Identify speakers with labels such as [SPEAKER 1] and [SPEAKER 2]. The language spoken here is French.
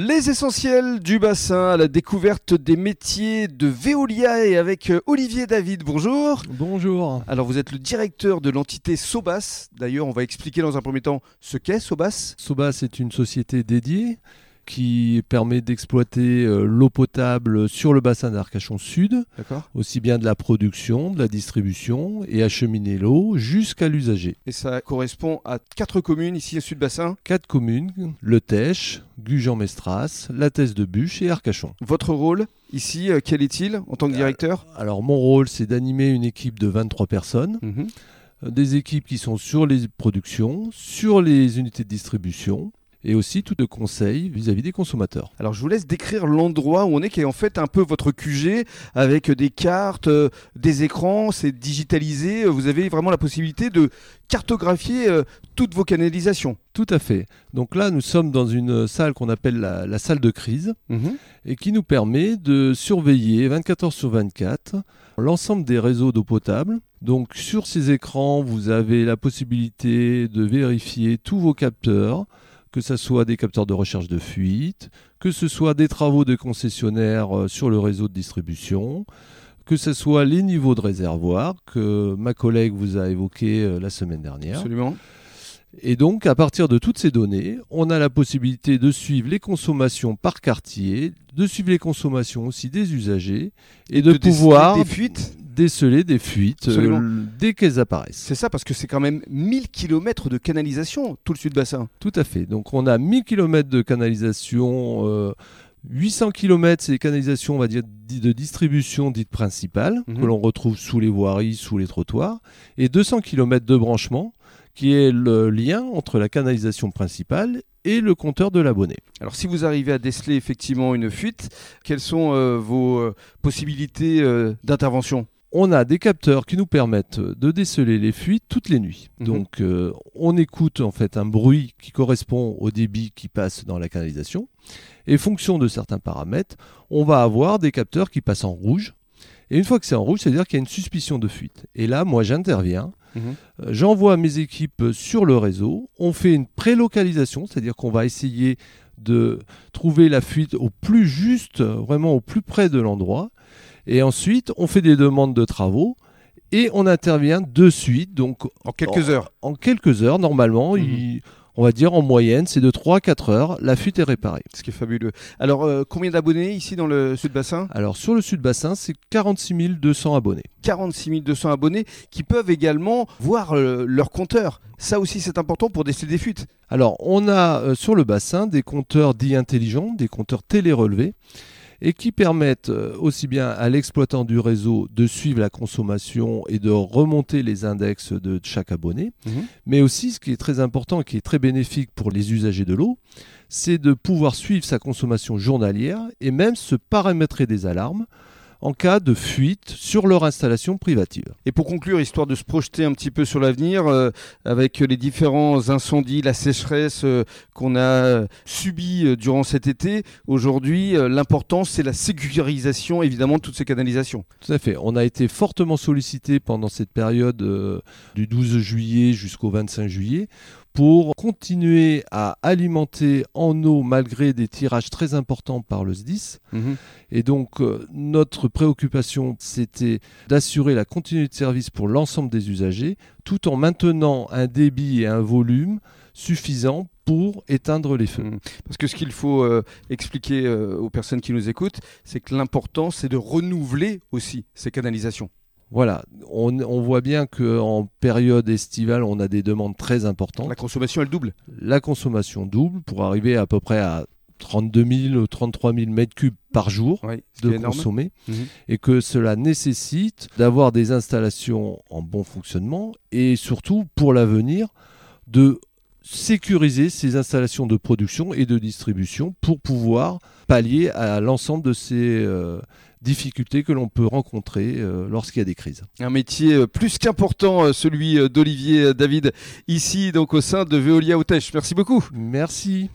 [SPEAKER 1] Les essentiels du bassin à la découverte des métiers de Veolia et avec euh, Olivier David. Bonjour.
[SPEAKER 2] Bonjour.
[SPEAKER 1] Alors vous êtes le directeur de l'entité Sobas. D'ailleurs, on va expliquer dans un premier temps ce qu'est Sobas.
[SPEAKER 2] Sobas est une société dédiée qui permet d'exploiter euh, l'eau potable sur le bassin d'Arcachon Sud, aussi bien de la production, de la distribution et acheminer l'eau jusqu'à l'usager.
[SPEAKER 1] Et ça correspond à quatre communes ici au Sud-Bassin
[SPEAKER 2] Quatre communes, Le Tèche, Gujan-Mestras, La Thèse de Bûche et Arcachon.
[SPEAKER 1] Votre rôle ici, euh, quel est-il en tant que directeur?
[SPEAKER 2] Alors mon rôle c'est d'animer une équipe de 23 personnes. Mhm. Euh, des équipes qui sont sur les productions, sur les unités de distribution, et aussi tout de conseils vis-à-vis des consommateurs.
[SPEAKER 1] Alors je vous laisse décrire l'endroit où on est, qui est en fait un peu votre QG, avec des cartes, euh, des écrans, c'est digitalisé, vous avez vraiment la possibilité de cartographier euh, toutes vos canalisations.
[SPEAKER 2] Tout à fait. Donc là, nous sommes dans une salle qu'on appelle la, salle de crise, mhm. et qui nous permet de surveiller 24 heures sur 24 l'ensemble des réseaux d'eau potable. Donc sur ces écrans, vous avez la possibilité de vérifier tous vos capteurs, que ce soit des capteurs de recherche de fuite, que ce soit des travaux de concessionnaires euh, sur le réseau de distribution, que ce soit les niveaux de réservoir que ma collègue vous a évoqué euh, la semaine dernière.
[SPEAKER 1] Absolument.
[SPEAKER 2] Et donc, à partir de toutes ces données, on a la possibilité de suivre les consommations par quartier, de suivre les consommations aussi des usagers et de, pouvoir
[SPEAKER 1] des fuites
[SPEAKER 2] déceler des fuites euh, dès qu'elles apparaissent.
[SPEAKER 1] C'est ça, parce que c'est quand même 1000 km de canalisation, tout le sud-bassin.
[SPEAKER 2] Tout à fait. Donc on a 1000 km de canalisation. 800 km, c'est les canalisations, on va dire, de distribution dites principales, mhm. que l'on retrouve sous les voiries, sous les trottoirs, et 200 km de branchement, qui est le lien entre la canalisation principale et le compteur de l'abonné.
[SPEAKER 1] Alors si vous arrivez à déceler effectivement une fuite, quelles sont euh, vos euh, possibilités d'intervention?
[SPEAKER 2] On a des capteurs qui nous permettent de déceler les fuites toutes les nuits. Mhm. Donc euh, on écoute en fait un bruit qui correspond au débit qui passe dans la canalisation. Et fonction de certains paramètres, on va avoir des capteurs qui passent en rouge. Et une fois que c'est en rouge, c'est-à-dire qu'il y a une suspicion de fuite. Et là, moi, j'interviens. Mhm. Euh, j'envoie mes équipes sur le réseau. On fait une prélocalisation, c'est-à-dire qu'on va essayer de trouver la fuite au plus juste, vraiment au plus près de l'endroit. Et ensuite, on fait des demandes de travaux et on intervient de suite. Donc,
[SPEAKER 1] en quelques heures
[SPEAKER 2] En quelques heures, normalement. Mhm. on va dire en moyenne, c'est de 3 à 4 heures, la fuite est réparée.
[SPEAKER 1] Ce qui est fabuleux. Alors, euh, combien d'abonnés ici dans le Sud-Bassin
[SPEAKER 2] Alors, sur le Sud-Bassin, c'est 46 200 abonnés.
[SPEAKER 1] 46 200 abonnés qui peuvent également voir euh, leur compteur. Ça aussi, c'est important pour déceler des fuites.
[SPEAKER 2] Alors, on a euh, sur le bassin des compteurs dits intelligents, des compteurs télérelevés et qui permettent euh, aussi bien à l'exploitant du réseau de suivre la consommation et de remonter les index de chaque abonné, mhm. mais aussi ce qui est très important et qui est très bénéfique pour les usagers de l'eau, c'est de pouvoir suivre sa consommation journalière et même se paramétrer des alarmes en cas de fuite sur leur installation privative.
[SPEAKER 1] Et pour conclure, histoire de se projeter un petit peu sur l'avenir, euh, avec les différents incendies, la sécheresse euh, qu'on a euh, subie durant cet été, aujourd'hui, l'important, c'est la sécurisation, évidemment, de toutes ces canalisations.
[SPEAKER 2] Tout à fait. On a été fortement sollicité pendant cette période du 12 juillet jusqu'au 25 juillet pour continuer à alimenter en eau malgré des tirages très importants par le SDIS. Mhm. Et donc euh, notre préoccupation, c'était d'assurer la continuité de service pour l'ensemble des usagers, tout en maintenant un débit et un volume suffisant pour éteindre les feux. Mhm.
[SPEAKER 1] Parce que ce qu'il faut euh, expliquer euh, aux personnes qui nous écoutent, c'est que l'important, c'est de renouveler aussi ces canalisations.
[SPEAKER 2] Voilà, on, voit bien qu'en période estivale, on a des demandes très importantes.
[SPEAKER 1] La consommation, elle double
[SPEAKER 2] La consommation double pour arriver à peu près à 32 000 ou 33 000 mètres cubes par jour de consommer mhm. et que cela nécessite d'avoir des installations en bon fonctionnement et surtout pour l'avenir de sécuriser ces installations de production et de distribution pour pouvoir pallier à l'ensemble de ces euh, difficultés que l'on peut rencontrer euh, lorsqu'il y a des crises.
[SPEAKER 1] Un métier euh, plus qu'important, euh, celui d'Olivier David, ici donc au sein de Veolia Outèche. Merci beaucoup.
[SPEAKER 2] Merci.